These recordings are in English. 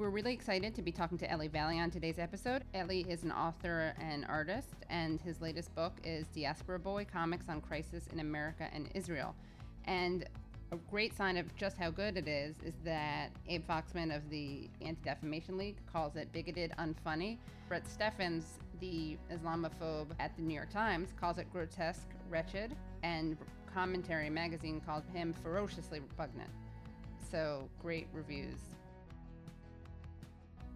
We're really excited to be talking to Eli Valley on today's episode. Eli is an author and artist, and his latest book is Diaspora Boy Comics on Crisis in America and Israel. And a great sign of just how good it is is that Abe Foxman of the Anti Defamation League calls it bigoted, unfunny. Bret Stephens, the Islamophobe at the New York Times, calls it grotesque, wretched, and Commentary magazine called him ferociously repugnant. So great reviews.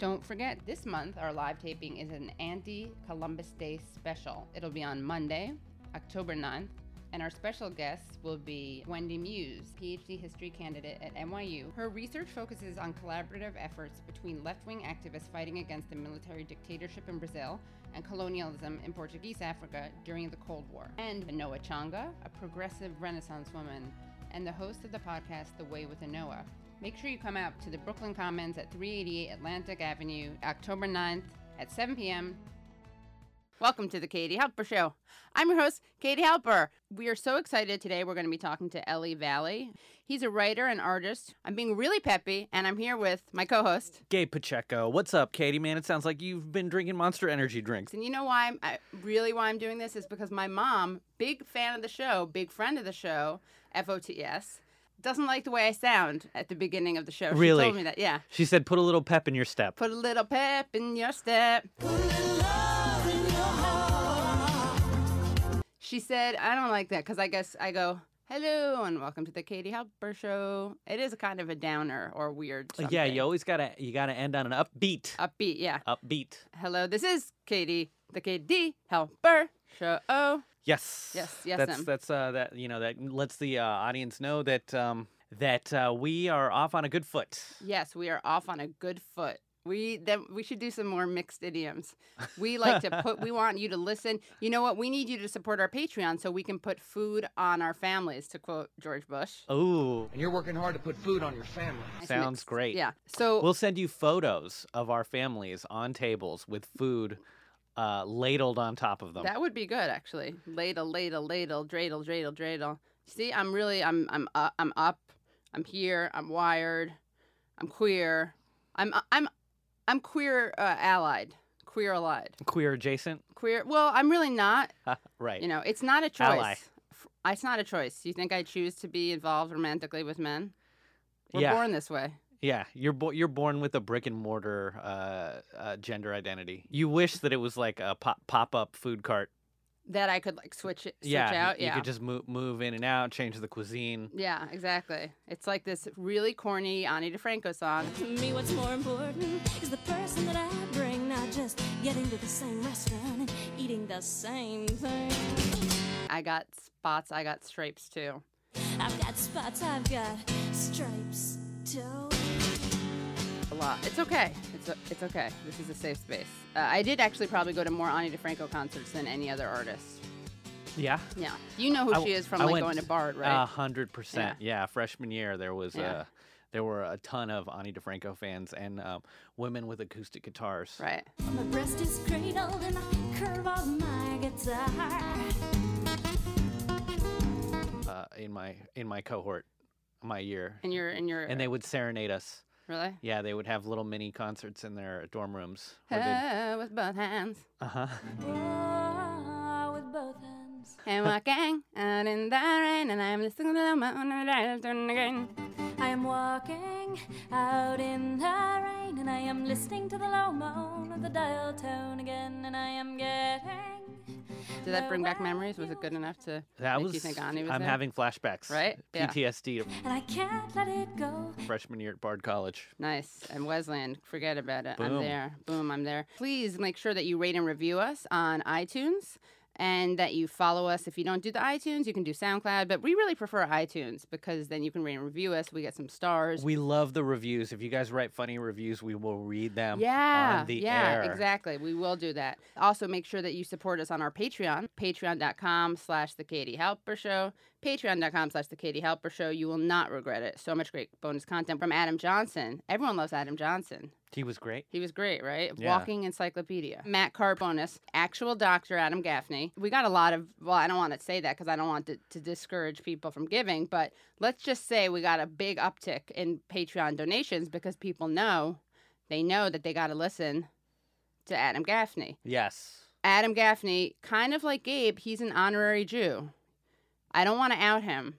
Don't forget, this month our live taping is an anti Columbus Day special. It'll be on Monday, October 9th, and our special guest will be Wendy Muse, PhD history candidate at NYU. Her research focuses on collaborative efforts between left wing activists fighting against the military dictatorship in Brazil and colonialism in Portuguese Africa during the Cold War. And Noah Changa, a progressive Renaissance woman and the host of the podcast The Way with Anoa. Make sure you come out to the Brooklyn Commons at 388 Atlantic Avenue, October 9th at 7 p.m. Welcome to the Katie Halper Show. I'm your host, Katie Halper. We are so excited today. We're going to be talking to Eli Valley. He's a writer and artist. I'm being really peppy, and I'm here with my co host. Gabe Pacheco. What's up, Katie? Man, it sounds like you've been drinking monster energy drinks. And you know why I'm I, really why I'm doing this is because my mom, big fan of the show, big friend of the show, FOTS, doesn't like the way I sound at the beginning of the show. Really? She told me that. Yeah. She said, put a little pep in your step. Put a little pep in your step. She said, I don't like that because I guess I go, hello and welcome to the Katie Halper Show. It is a kind of a downer or weird. Yeah, you always gotta you gotta end on an upbeat. Upbeat, yeah. Upbeat. Hello, this is Katie, the Katie Halper Show. Yes. Yes, yes, That's em. that's uh that you know that lets the uh, audience know that um that uh, we are off on a good foot. yes, we are off on a good foot. We then we should do some more mixed idioms. We like to put. We want you to listen. You know what? We need you to support our Patreon so we can put food on our families. To quote George Bush. Ooh. And you're working hard to put food on your family. Nice Sounds mixed. great. Yeah. So We'll send you photos of our families on tables with food uh, ladled on top of them. That would be good, actually. Ladle, ladle, ladle, dreidel, dreidel, dreidel. See, I'm really, I'm, I'm, uh, I'm up. I'm here. I'm wired. I'm queer. I'm, uh, I'm, I'm queer uh, allied. Queer allied. Queer adjacent. Queer. Well, I'm really not. right. You know, it's not a choice. Ally. It's not a choice. You think I choose to be involved romantically with men? We're Yeah. born this way. Yeah, you're bo- you're born with a brick and mortar uh, uh, gender identity. You wish that it was like a pop pop up food cart. That I could like switch it, switch yeah, y- out. you yeah. could just move move in and out, change the cuisine. Yeah, exactly. It's like this really corny Ani DiFranco song. To me, what's more important is the person that I bring, not just getting to the same restaurant and eating the same thing. I got spots, I got stripes too. I've got spots, I've got stripes too. A lot. It's okay. It's it's okay. This is a safe space. Uh, I did actually probably go to more Ani DiFranco concerts than any other artist. Yeah, Yeah, you know who I she is from I like went going to Bard, right? A hundred percent. Yeah, freshman year there was Yeah. uh, there were a ton of Ani DiFranco fans and um, women with acoustic guitars. right. My breast is cradled in the curve of my guitar. Uh, in my in my cohort, my year, In your in your and they would serenade us. Really Yeah, they would have little mini concerts in their dorm rooms. where uh, with both hands Uh-huh. Whoa, with both hands. and walking out in the rain, and I'm listening to the moon and I turn again. I am walking out in the rain, and I am listening to the low moan of the dial tone again, and I am getting. Did that bring back memories? Was it good enough to That was. you think Ani was I'm there? having flashbacks. Right? Yeah. PTSD And I can't let it go. freshman year at Bard College. Nice. And Wesleyan, forget about it. I'm there. Boom, I'm there. Please make sure that you rate and review us on iTunes and that you follow us. If you don't do the iTunes, you can do SoundCloud, but we really prefer iTunes because then you can rate and review us. We get some stars. We love the reviews. If you guys write funny reviews, we will read them yeah, on the yeah, air. exactly. We will do that. Also, make sure that you support us on our Patreon, patreon.com slash the Katie Halper Show, patreon.com slash the Katie Halper Show. You will not regret it. So much great bonus content from Adam Johnson. Everyone loves Adam Johnson. He was great. He was great, right? Yeah. Walking encyclopedia. Matt Carbonis, actual doctor Adam Gaffney. We got a lot of, well, I don't want to say that because I don't want to, to discourage people from giving, but let's just say we got a big uptick in Patreon donations because people know they know that they got to listen to Adam Gaffney. Yes. Adam Gaffney, kind of like Gabe, he's an honorary Jew. I don't want to out him.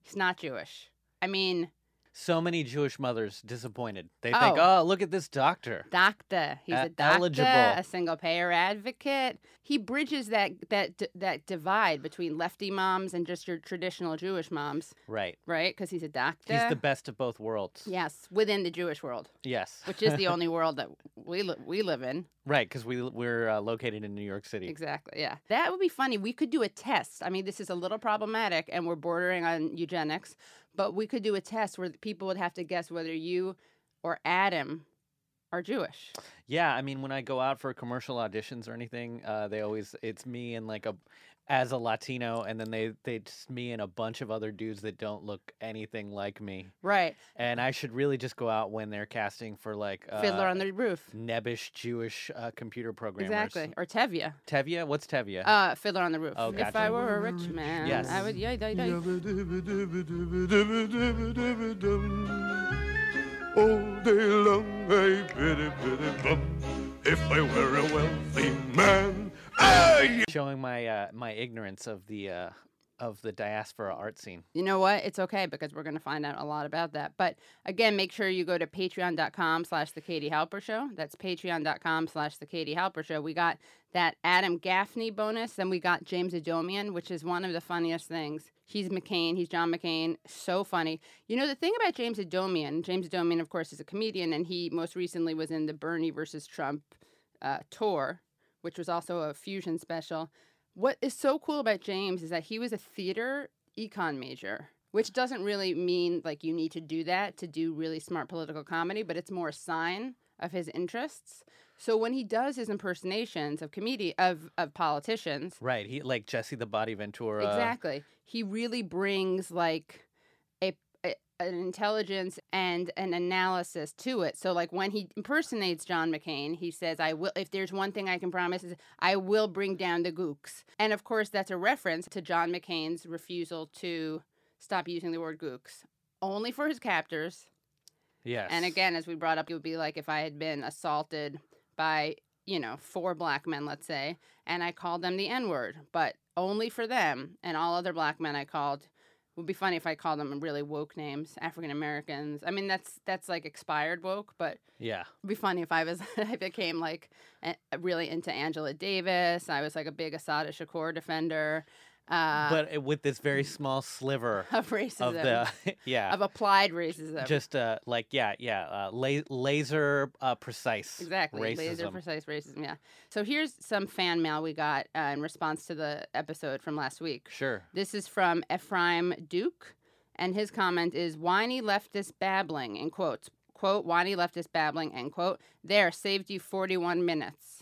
He's not Jewish. I mean, So many Jewish mothers disappointed. They Oh. think, oh, look at this doctor. doctor. He's Uh, a doctor, eligible. a single payer advocate. He bridges that that d- that divide between lefty moms and just your traditional Jewish moms, Right. right? Because he's a doctor. He's the best of both worlds. yes, within the Jewish world, Yes. which is the only world that we li- we live in. right, because we we're uh, located in New York City. Exactly. Yeah. That would be funny. We could do a test. I mean, this is a little problematic and we're bordering on eugenics, but we could do a test where people would have to guess whether you or Adam are Jewish. Yeah, I mean, when I go out for commercial auditions or anything, uh, they always it's me and like a as a Latino, and then they they just me and a bunch of other dudes that don't look anything like me. Right. And I should really just go out when they're casting for like uh, Fiddler on the Roof. nebbish Jewish uh, computer programmers. Exactly. Or Tevye. Tevye, what's Tevye? Uh, Fiddler on the Roof. Oh, If. I were a rich man, Yes. I would. Yeah, yeah, yeah. All day long I pity, pity, bum. If I were a wealthy man, I Showing my uh, my ignorance of the uh, of the diaspora art scene. You know what? It's okay because we're going to find out a lot about that. But again, make sure you go to patreon.com slash the Katie Halper Show. That's patreon.com slash the Katie Halper Show. We got that Adam Gaffney bonus, and we got James Adomian, which is one of the funniest things. He's McCain. He's John McCain. So funny. You know, the thing about James Adomian, James Adomian, of course, is a comedian, and he most recently was in the Bernie versus Trump uh, tour, which was also a fusion special. What is so cool about James is that he was a theater econ major, which doesn't really mean like you need to do that to do really smart political comedy, but it's more a sign of his interests. So when he does his impersonations of comedi of of politicians, Right. He like Jesse the Body Ventura. exactly, he really brings like an intelligence and an analysis to it. So like when he impersonates John McCain, he says, "I will. If there's one thing I can promise, is I will bring down the gooks." And of course, that's a reference to John McCain's refusal to stop using the word gooks only for his captors. Yes. And again, as we brought up, it would be like if I had been assaulted by, you know, four black men, let's say, and I called them the N word, but only for them and all other black men I called. Would be funny if I called them really woke names, African Americans. I mean, that's that's like expired woke, but Yeah. it'd be funny if I was I became like a- really into Angela Davis. I was like a big Assata Shakur defender. Uh, but with this very small sliver of racism, of the yeah of applied racism. just uh like yeah yeah uh, la- laser uh, precise Exactly. racism Laser precise racism. Yeah. So here's some fan mail we got uh, in response to the episode from last week. sure This is from Ephraim Duke, and his comment is whiny leftist babbling, in quotes. Quote, whiny leftist babbling, end quote. There, saved you 41 minutes.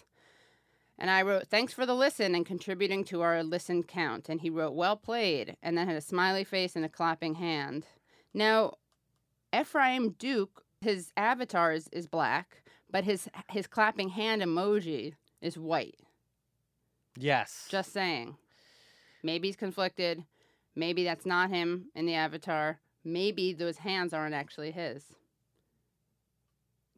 And I wrote, thanks for the listen and contributing to our listen count. And he wrote, well played, and then had a smiley face and a clapping hand. Now, Ephraim Duke, his avatar is, is black, but his his clapping hand emoji is white. yes Just saying. Maybe he's conflicted. Maybe that's not him in the avatar. Maybe those hands aren't actually his.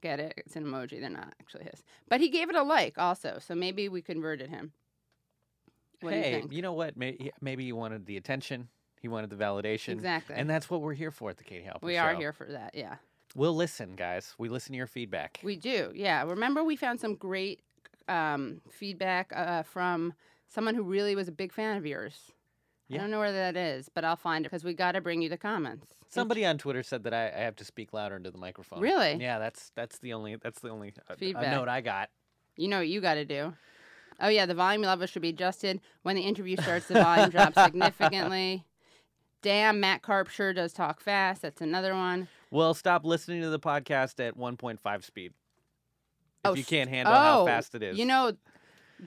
Get it? It's an emoji. They're not actually his. But he gave it a like also, so maybe we converted him. What do you hey think? know what maybe, maybe he wanted the attention he wanted the validation Exactly. and that's what we're here for at the katie Halper we are here for that. Yeah. we'll listen guys we listen to your feedback We do, yeah. Remember, we found some great um, feedback uh, from someone who really was a big fan of yours. Yeah. I don't know where that is, but I'll find it because we got to bring you the comments. somebody on twitter said that I, I have to speak louder into the microphone Really? yeah that's that's the only that's the only uh, Feedback. note i got You know what you got to do. Oh yeah, the volume level should be adjusted when the interview starts. The volume drops significantly. Damn, Matt Karp sure does talk fast. That's another one. well stop listening to the podcast at 1.5 speed if Oh, you can't handle how oh, fast it is You know,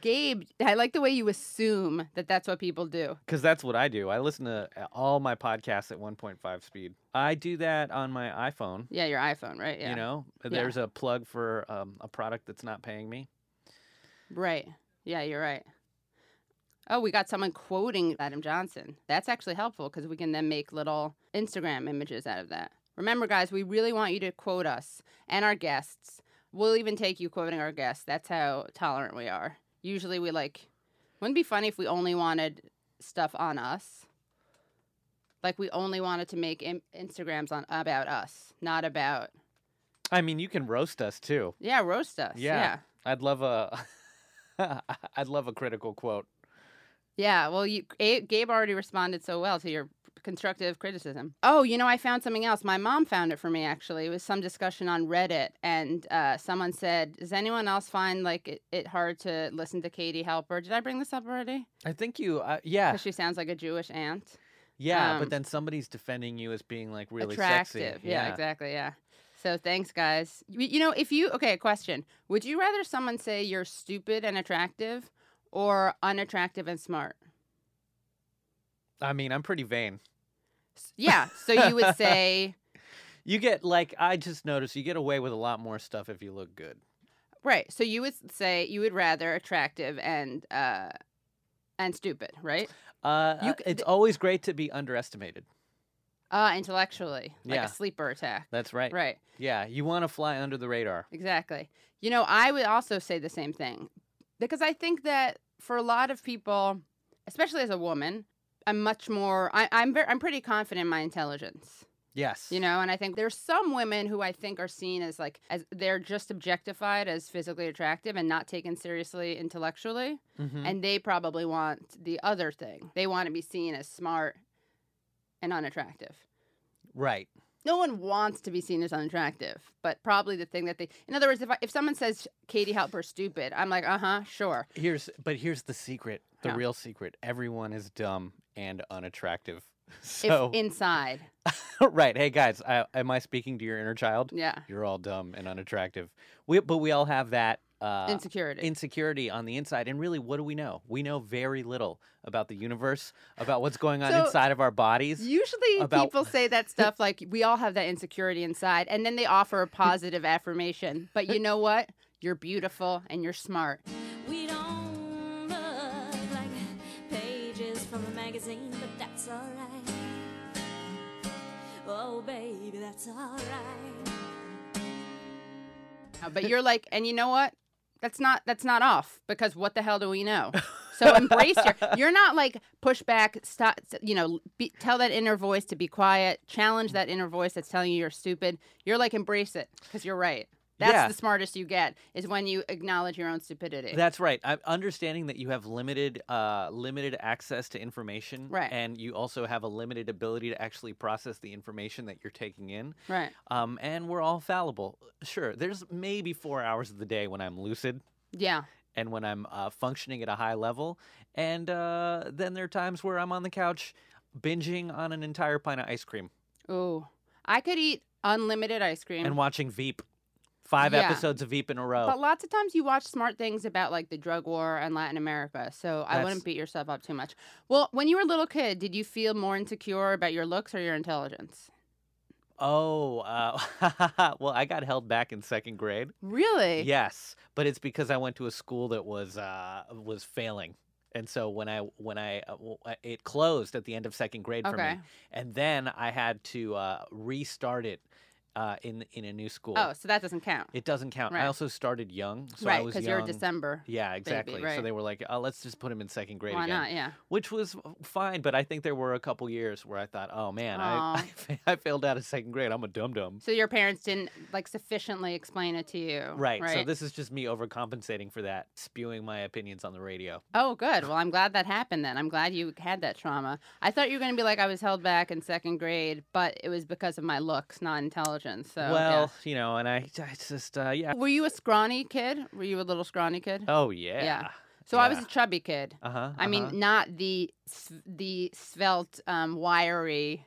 Gabe, I like the way you assume that that's what people do. Because that's what I do. I listen to uh, all my podcasts at 1.5 speed. I do that on my iPhone. Yeah, your iPhone, right? Yeah. You know, Yeah. there's a plug for um, a product that's not paying me. Right. Yeah, you're right. Oh, we got someone quoting Adam Johnson. That's actually helpful because we can then make little Instagram images out of that. Remember, guys, we really want you to quote us and our guests we'll even take you quoting our guests. That's how tolerant we are. Usually we like wouldn't it be funny if we only wanted stuff on us. Like we only wanted to make Im- Instagrams on about us, not about I mean, you can roast us too. yeah, roast us. Yeah. Yeah. I'd love a I'd love a critical quote. Yeah, well, you, A- Gabe already responded so well to your constructive criticism. Oh, you know, I found something else. My mom found it for me actually. It was some discussion on Reddit, and uh, someone said, "Does anyone else find like it, it hard to listen to Katie Halper?" Did I bring this up already? I think you uh, yeah. Because she sounds like a Jewish aunt. Yeah, um, but then somebody's defending you as being like really Attractive. sexy. Yeah. exactly. Yeah. So thanks, guys. You you know, if you okay, a question: Would you rather someone say you're stupid and attractive, or unattractive and smart? I mean, I'm pretty vain. Yeah. So you would say. You get like I just noticed you get away with a lot more stuff if you look good. Right. So you would say you would rather attractive and uh and stupid, right? Uh, You uh, it's th- always great to be underestimated. Uh intellectually, like Yeah. a sleeper attack. That's right. Right. Yeah, you want to fly under the radar. Exactly. You know, I would also say the same thing because I think that for a lot of people, especially as a woman, I'm much more. I, I'm very. I'm pretty confident in my intelligence. Yes. You know, and I think there's some women who I think are seen as like as they're just objectified as physically attractive and not taken seriously intellectually. Mhm. and they probably want the other thing. They want to be seen as smart and unattractive. Right. No one wants to be seen as unattractive, but probably the thing that they. In other words, if I, if someone says Katie Halper's stupid, I'm like, uh huh, sure. Here's but here's the secret. The Yeah. real secret. Everyone is dumb and unattractive. So if inside, right. Hey guys, I, am I speaking to your inner child? yeah, You're all dumb and unattractive. We but we all have that uh, insecurity. insecurity on the inside. And really, what do we know? We know very little about the universe, about what's going on So, inside of our bodies. Usually, about- people say that stuff like we all have that insecurity inside, and then they offer a positive affirmation. But you know what? You're beautiful and you're smart. We don't Oh, baby, that's alright. Uh, But you're like, and you know what? That's not that's not off because what the hell do we know? So embrace your. You're not like push back. Stop. You know, be, tell that inner voice to be quiet. Challenge that inner voice that's telling you you're stupid. You're like embrace it because you're right. That's Yeah. the smartest you get is when you acknowledge your own stupidity. That's right. I'm understanding that you have limited, uh, limited access to information, Right. And you also have a limited ability to actually process the information that you're taking in. right. Um, and we're all fallible. Sure, there's maybe four hours of the day when I'm lucid Yeah. and when I'm uh, functioning at a high level, and uh, then there are times where I'm on the couch binging on an entire pint of ice cream Oh, I could eat unlimited ice cream. and watching Veep, five Yeah. episodes of Veep in a row. But lots of times you watch smart things about like the drug war and Latin America, so I That's- wouldn't beat yourself up too much. Well, when you were a little kid, did you feel more insecure about your looks or your intelligence? Oh, uh, well, I got held back in second grade. Really? Yes, but it's because I went to a school that was uh, was failing, and so when I when I uh, uh, it closed at the end of second grade for me, and then I had to uh, restart it uh, in in a new school. Oh, so that doesn't count. It doesn't count. I also started young, so I right, was because you're a December. Yeah, exactly. So right. they were like, "Oh, let's just put him in second grade Why again," not? Yeah. which was fine. But I think there were a couple years where I thought, "Oh man, I, I, I failed out of second grade. I'm a dum dum." So your parents didn't like sufficiently explain it to you. Right. Right. So this is just me overcompensating for that, spewing my opinions on the radio. Oh, good. Well, I'm glad that happened then. I'm glad you had that trauma. I thought you were going to be like, I was held back in second grade, but it was because of my looks, not intelligence. So, yeah. well, you know, and I, I just, uh, yeah. Were you a scrawny kid? Were you a little scrawny kid? Oh yeah. Yeah. So I was a chubby kid. Uh huh. I mean, not the the svelte, um, wiry,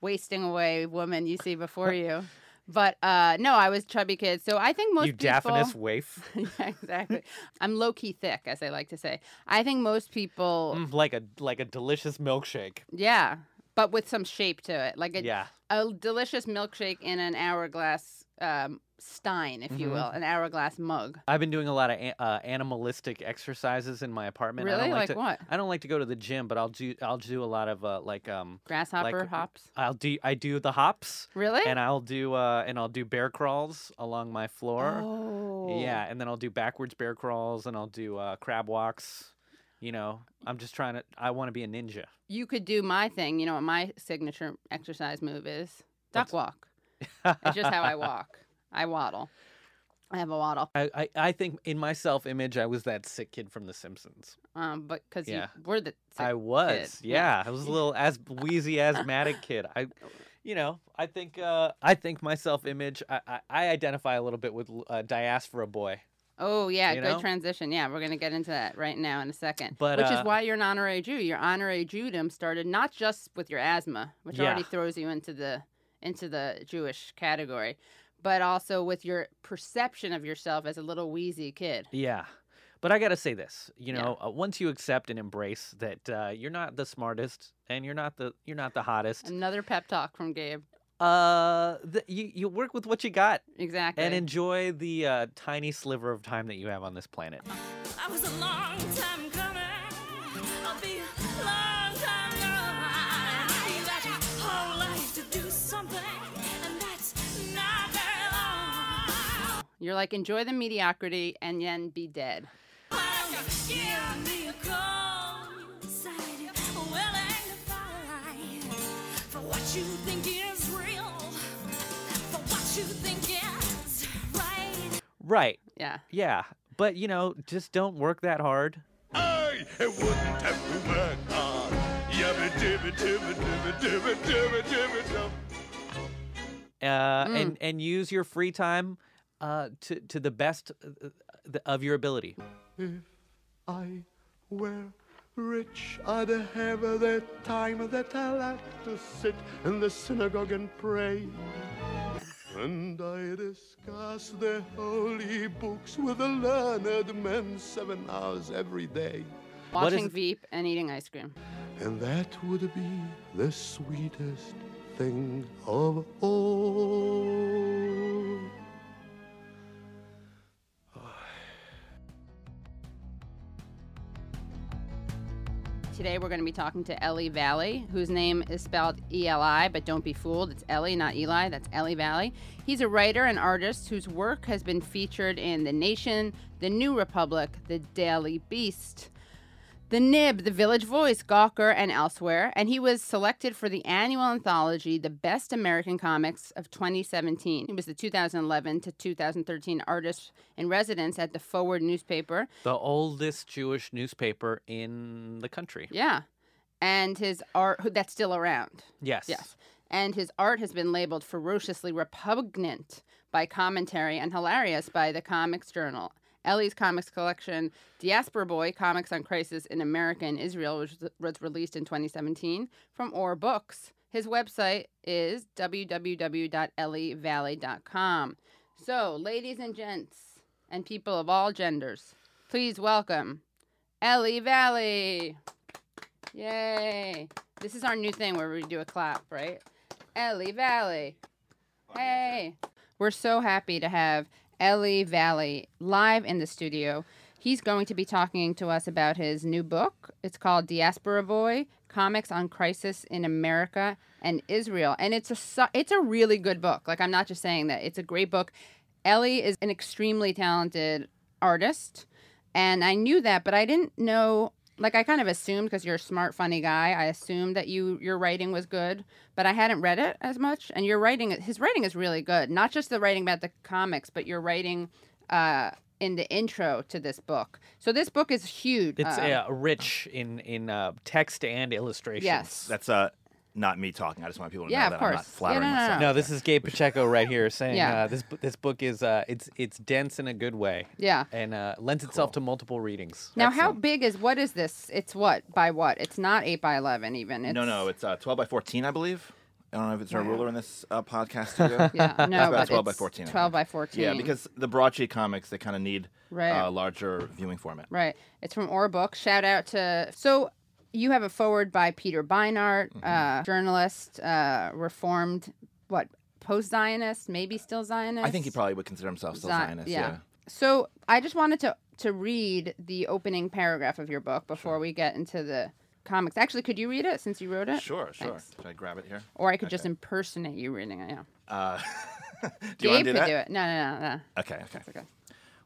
wasting away woman you see before you. But uh, no, I was chubby kid. So I think most you people. waif, yeah, exactly. I'm low key thick, as I like to say. I think most people, Mm, like a like a delicious milkshake. yeah, but with some shape to it, like a, Yeah. A delicious milkshake in an hourglass um, stein, if you Mhm. will, an hourglass mug. I've been doing a lot of a- uh, animalistic exercises in my apartment. I Really? don't like, Like to, what? I don't like to go to the gym, but I'll do I'll do a lot of uh, like um Grasshopper Like- hops. I'll do I do the hops Really? and I'll do uh and I'll do bear crawls along my floor. oh. Oh. Yeah, and then I'll do backwards bear crawls and I'll do uh, crab walks. You know, I'm just trying to. I want to be a ninja. You could do my thing. You know what my signature exercise move is? Duck What's- walk. It's just how I walk. I waddle. I have a waddle. I, I, I think in my self image, I was that sick kid from The Simpsons. Um, but because Yeah. you were the sick I was, kid. yeah. I was a little as wheezy asthmatic kid. I, you know, I think uh, I think my self image. I, I, I identify a little bit with uh, diaspora boy. Oh yeah, You good know? transition. Yeah, we're gonna get into that right now in a second. But, which is uh, why you're an honorary Jew. Your honorary Jewdom started not just with your asthma, which already throws you into the into the Jewish category, but also with your perception of yourself as a little wheezy kid. Yeah. But I got to say this, you Yeah. know, uh, once you accept and embrace that uh, you're not the smartest and you're not the you're not the hottest, Another pep talk from Gabe. Uh, the, you you work with what you got Exactly. and enjoy the uh, tiny sliver of time that you have on this planet. I was a long time coming. I'll be a long time coming. You got your whole life to do something, and that's not very long. You're like enjoy the mediocrity and then be dead. Right. Right. Yeah. Yeah. But you know, just don't work that hard. I wouldn't have to work hard. Uh, Mm. and and use your free time uh, to to the best uh, uh, of your ability. If I were rich, I'd have the time that I like to sit in the synagogue and pray. And I discuss the holy books with the learned men seven hours every day. What is Watching it- Veep and eating ice cream. And that would be the sweetest thing of all. Today we're going to be talking to Ellie Valley, whose name is spelled E L I, but don't be fooled. It's Ellie, not Eli. That's Ellie Valley. He's a writer and artist whose work has been featured in The Nation, The New Republic, The Daily Beast, The Nib, The Village Voice, Gawker, and elsewhere. And he was selected for the annual anthology, The Best American Comics of 2017. He was the 2011 to 2013 artist in residence at the Forward newspaper. The oldest Jewish newspaper in the country. Yeah. And his art, that's still around. Yes. Yes. And his art has been labeled ferociously repugnant by commentary and hilarious by the Comics Journal. Ellie's comics collection, Diaspora Boy Comics on Crisis in America and Israel, which was released in 2017 from Or Books. His website is www.ellievalley.com. So, ladies and gents, and people of all genders, please welcome Ellie Valley. Yay. This is our new thing where we do a clap, right? Ellie Valley. Hey. We're so happy to have Ellie Valley live in the studio. He's going to be talking to us about his new book. It's called Diaspora Boy: Comics on Crisis in America and Israel. And it's a it's a really good book. Like I'm not just saying that. It's a great book. Ellie is an extremely talented artist, and I knew that, but I didn't know like I kind of assumed because you're a smart, funny guy. I assumed that you your writing was good, but I hadn't read it as much. And your writing, his writing is really good. Not just the writing about the comics, but your writing uh, in the intro to this book. So this book is huge. It's uh, uh, rich in in uh, text and illustrations. yes. That's uh not me talking. I just want people to Yeah, know of that I'm course. not flattering Yeah, no, no, myself. No, this is Gabe Pacheco right here saying Yeah. uh, this this book is uh, it's it's dense in a good way yeah. and uh, lends itself to multiple readings. Now, how big is what is this? It's what by what? It's not eight by eleven even. It's, No, no, it's uh, 12 by 14, I believe. I don't know if it's a Wow. ruler in this uh, podcast studio. Yeah, no, about but 12 by it's 14, Twelve by fourteen. Yeah, because the broadsheet comics they kind of need Right. uh, larger viewing format. Right. It's from Or Book. Shout out to so you have a forward by Peter Beinart, Mm-hmm. uh, journalist, uh, reformed, what post Zionist, maybe still Zionist. I think he probably would consider himself still Zi- Zionist. Yeah. So I just wanted to to read the opening paragraph of your book before we get into the comics. Actually, could you read it since you wrote it? Sure, sure. Thanks. Should I grab it here? Or I could just impersonate you reading it. Yeah. Uh, do you Gabe do could that? do it. No, no, no, no. Okay, okay. That's okay.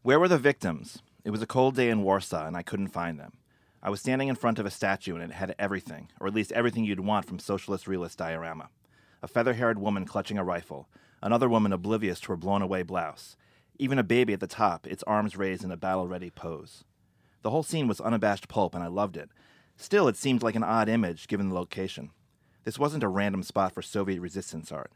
Where were the victims? It was a cold day in Warsaw, and I couldn't find them. I was standing in front of a statue, and it had everything, or at least everything you'd want from socialist realist diorama. A feather haired woman clutching a rifle, another woman oblivious to her blown away blouse, even a baby at the top, its arms raised in a battle ready pose. The whole scene was unabashed pulp, and I loved it. Still, it seemed like an odd image given the location. This wasn't a random spot for Soviet resistance art.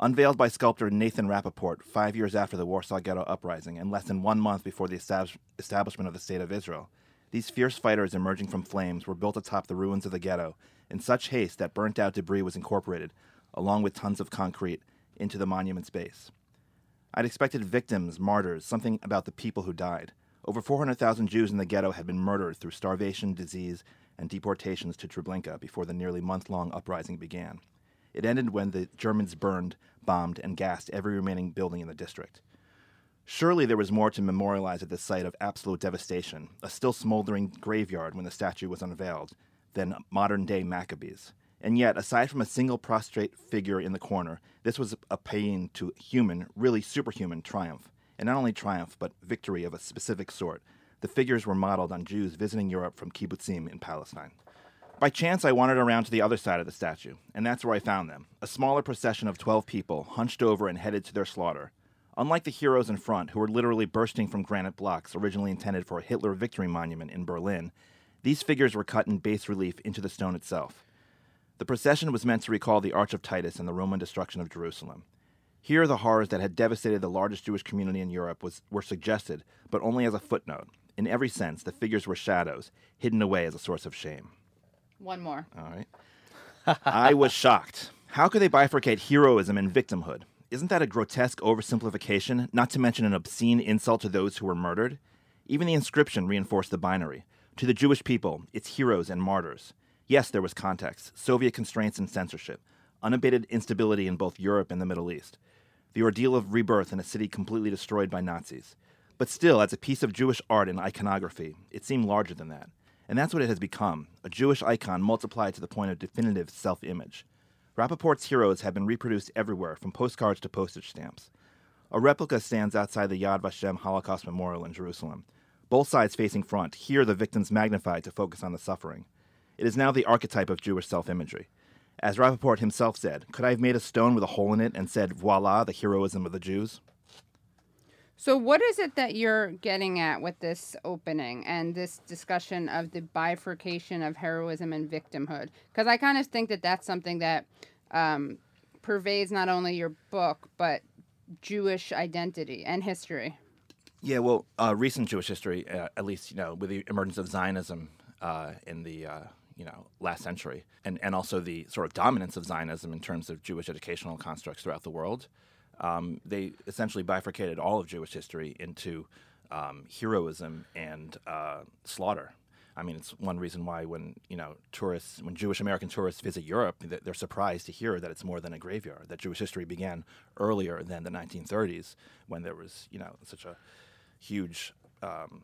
Unveiled by sculptor Nathan Rapoport five years after the Warsaw Ghetto Uprising and less than one month before the establish- establishment of the State of Israel, these fierce fighters emerging from flames were built atop the ruins of the ghetto in such haste that burnt out debris was incorporated, along with tons of concrete, into the monument's base. I'd expected victims, martyrs, something about the people who died. Over 400,000 Jews in the ghetto had been murdered through starvation, disease, and deportations to Treblinka before the nearly month long uprising began. It ended when the Germans burned, bombed, and gassed every remaining building in the district. Surely there was more to memorialize at this site of absolute devastation, a still smoldering graveyard when the statue was unveiled, than modern day Maccabees. And yet, aside from a single prostrate figure in the corner, this was a pain to human, really superhuman triumph. And not only triumph, but victory of a specific sort. The figures were modeled on Jews visiting Europe from kibbutzim in Palestine. By chance, I wandered around to the other side of the statue, and that's where I found them a smaller procession of 12 people, hunched over and headed to their slaughter. Unlike the heroes in front, who were literally bursting from granite blocks originally intended for a Hitler Victory Monument in Berlin, these figures were cut in bas relief into the stone itself. The procession was meant to recall the Arch of Titus and the Roman destruction of Jerusalem. Here, the horrors that had devastated the largest Jewish community in Europe was, were suggested, but only as a footnote. In every sense, the figures were shadows, hidden away as a source of shame. One more. All right. I was shocked. How could they bifurcate heroism and victimhood? Isn't that a grotesque oversimplification, not to mention an obscene insult to those who were murdered? Even the inscription reinforced the binary. To the Jewish people, its heroes and martyrs. Yes, there was context, Soviet constraints and censorship, unabated instability in both Europe and the Middle East, the ordeal of rebirth in a city completely destroyed by Nazis. But still, as a piece of Jewish art and iconography, it seemed larger than that. And that's what it has become a Jewish icon multiplied to the point of definitive self image. Rapoport's heroes have been reproduced everywhere, from postcards to postage stamps. A replica stands outside the Yad Vashem Holocaust Memorial in Jerusalem. Both sides facing front, here the victims magnified to focus on the suffering. It is now the archetype of Jewish self imagery. As Rappaport himself said, could I have made a stone with a hole in it and said, voila, the heroism of the Jews? So, what is it that you're getting at with this opening and this discussion of the bifurcation of heroism and victimhood? Because I kind of think that that's something that um, pervades not only your book, but Jewish identity and history. Yeah, well, uh, recent Jewish history, uh, at least you know, with the emergence of Zionism uh, in the uh, you know last century, and and also the sort of dominance of Zionism in terms of Jewish educational constructs throughout the world, um, they essentially bifurcated all of Jewish history into um, heroism and uh, slaughter. I mean, it's one reason why when you know tourists, when Jewish American tourists visit Europe, they're surprised to hear that it's more than a graveyard. That Jewish history began earlier than the 1930s, when there was you know such a huge um,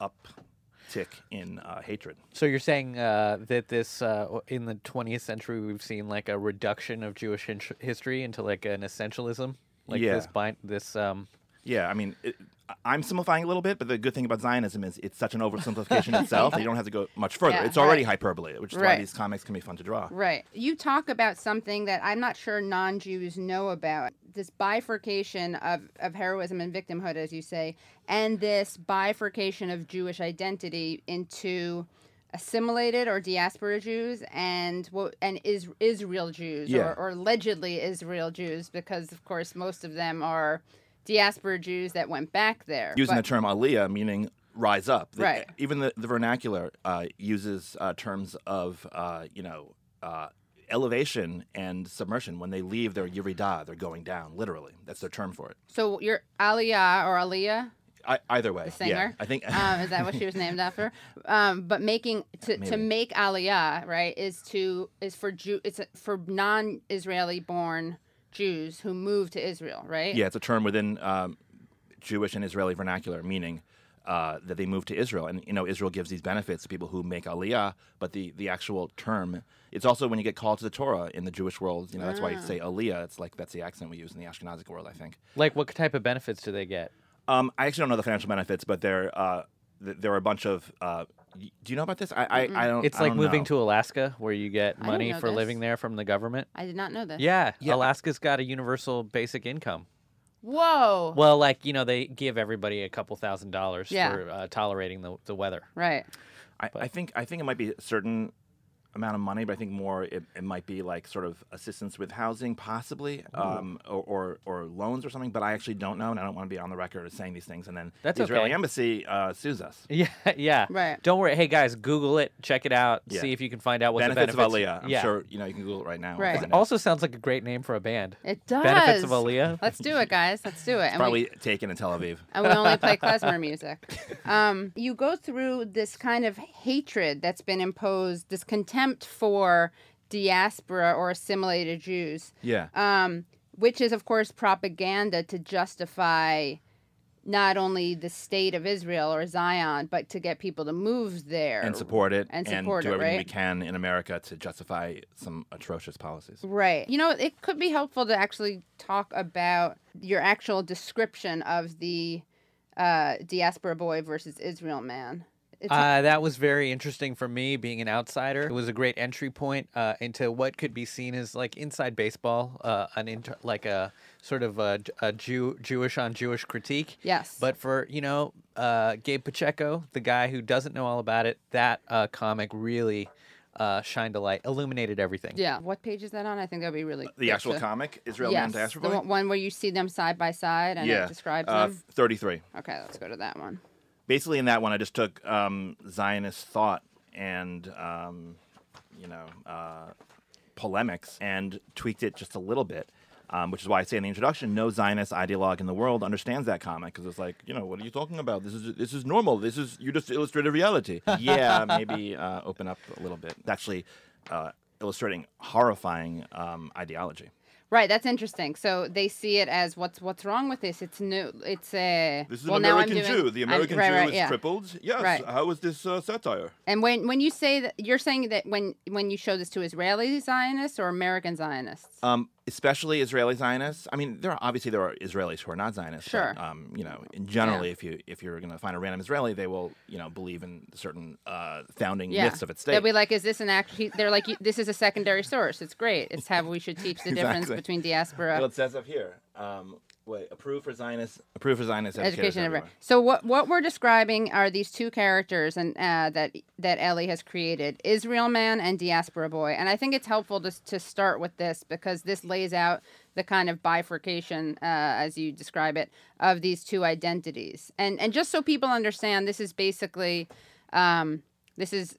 uptick in uh, hatred. So you're saying uh, that this uh, in the 20th century we've seen like a reduction of Jewish history into like an essentialism, like Yeah. this bind this um Yeah, I mean, it, I'm simplifying a little bit, but the good thing about Zionism is it's such an oversimplification itself that you don't have to go much further. Yeah, it's already right. hyperbole, which is why these comics can be fun to draw. Right. You talk about something that I'm not sure non Jews know about this bifurcation of, of heroism and victimhood, as you say, and this bifurcation of Jewish identity into assimilated or diaspora Jews and what and is Israel Jews Yeah. or, or allegedly Israel Jews because of course most of them are diaspora Jews that went back there. Using But- the term aliyah, meaning rise up. The- Right. Even the, the vernacular uh, uses uh, terms of, uh, you know, uh, elevation and submersion. When they leave their yeridah, they're going down, literally. That's their term for it. so you're Aliyah or Aliyah I, either way. the singer. Yeah, I think. um, is that what she was named after? Um, but making to, to make Aliyah right is to is for Jew it's a- for non-Israeli born Jews who move to Israel, right? Yeah, it's a term within um, Jewish and Israeli vernacular, meaning uh, that they move to Israel. And, you know, Israel gives these benefits to people who make aliyah, but the, the actual term, it's also when you get called to the Torah in the Jewish world, you know, that's why you say aliyah. It's like that's the accent we use in the Ashkenazic world, I think. like what type of benefits do they get? Um, I actually don't know the financial benefits, but there uh, th- there are a bunch of. Uh, y- do you know about this? I I, I don't. It's I like don't moving know. to Alaska, where you get didn't money know for this. living there from the government. I did not know this. Yeah, Yeah. Alaska's got a universal basic income. Whoa. Well, like you know, they give everybody a couple thousand dollars Yeah. for uh, tolerating the, the weather. right. I, I think I think it might be a certain amount of money, but I think more it, it might be like sort of assistance with housing, possibly, um, or, or or loans or something. But I actually don't know, and I don't want to be on the record as saying these things, and then That's the Israeli okay. embassy uh, sues us. Yeah, yeah. Right. Don't worry. Hey guys, Google it, check it out, Yeah. see if you can find out what benefits, the benefits of Aliyah. I'm yeah. sure you know you can Google it right now. Right. find out. Also sounds like a great name for a band. It does. Benefits of Aliyah. Let's do it, guys. Let's do it. And we- probably taken in Tel Aviv. and we only play klezmer music. Um, you go through this kind of hatred that's been imposed, this contempt for diaspora or assimilated Jews, Yeah. um, which is, of course, propaganda to justify not only the state of Israel or Zion, but to get people to move there and support it and support do it, everything we can in America to justify some atrocious policies. Right. You know, it could be helpful to actually talk about your actual description of the uh, diaspora boy versus Israel man. It's Uh, that was very interesting for me being an outsider. It was a great entry point uh, into what could be seen as like inside baseball, uh, an inter- like a sort of a, a Jew Jewish on Jewish critique. yes. But for you know uh, Gabe Pacheco, the guy who doesn't know all about it, that uh, comic really uh, shined a light, illuminated everything. yeah. What page is that on? I think that'd be really The actual to- comic, Israel Yes, Man Diaspora the Boy? one- one where you see them side by side and yeah. it describes uh, them. 33. Okay, let's go to that one. Basically in that one i just took um, zionist thought and um, you know uh, polemics and tweaked it just a little bit um, which is why I say in the introduction, no Zionist ideologue in the world understands that comic because it's like, you know, what are you talking about? This is this is normal. This is you just illustrated reality. yeah, maybe uh, open up a little bit. It's actually uh, illustrating horrifying um, ideology. Right, that's interesting. So they see it as what's what's wrong with this? It's new. It's a. This is well, an American doing, Jew. The American right, Jew right, is yeah. crippled. Yes. Right. How is this uh, satire? And when when you say that, you're saying that when when you show this to Israeli Zionists or American Zionists. Um, especially Israeli Zionists. I mean, there are obviously there are Israelis who are not Zionists. Sure. But, um, you know, in generally, if you if you're going to find a random Israeli, they will you know believe in certain uh, founding yeah, myths of its state. they'll be like, "Is this an actually?" They're like, "This is a secondary source. It's great. It's how we should teach the difference between diaspora well, it says up here. Um, wait, approved for Zionists. Approved for. Educators education everywhere. So what what we're describing are these two characters and uh, that that Ellie has created, Israel man and diaspora boy. And I think it's helpful to to start with this because this lays out the kind of bifurcation, uh, as you describe it, of these two identities. And and just so people understand, this is basically um, this is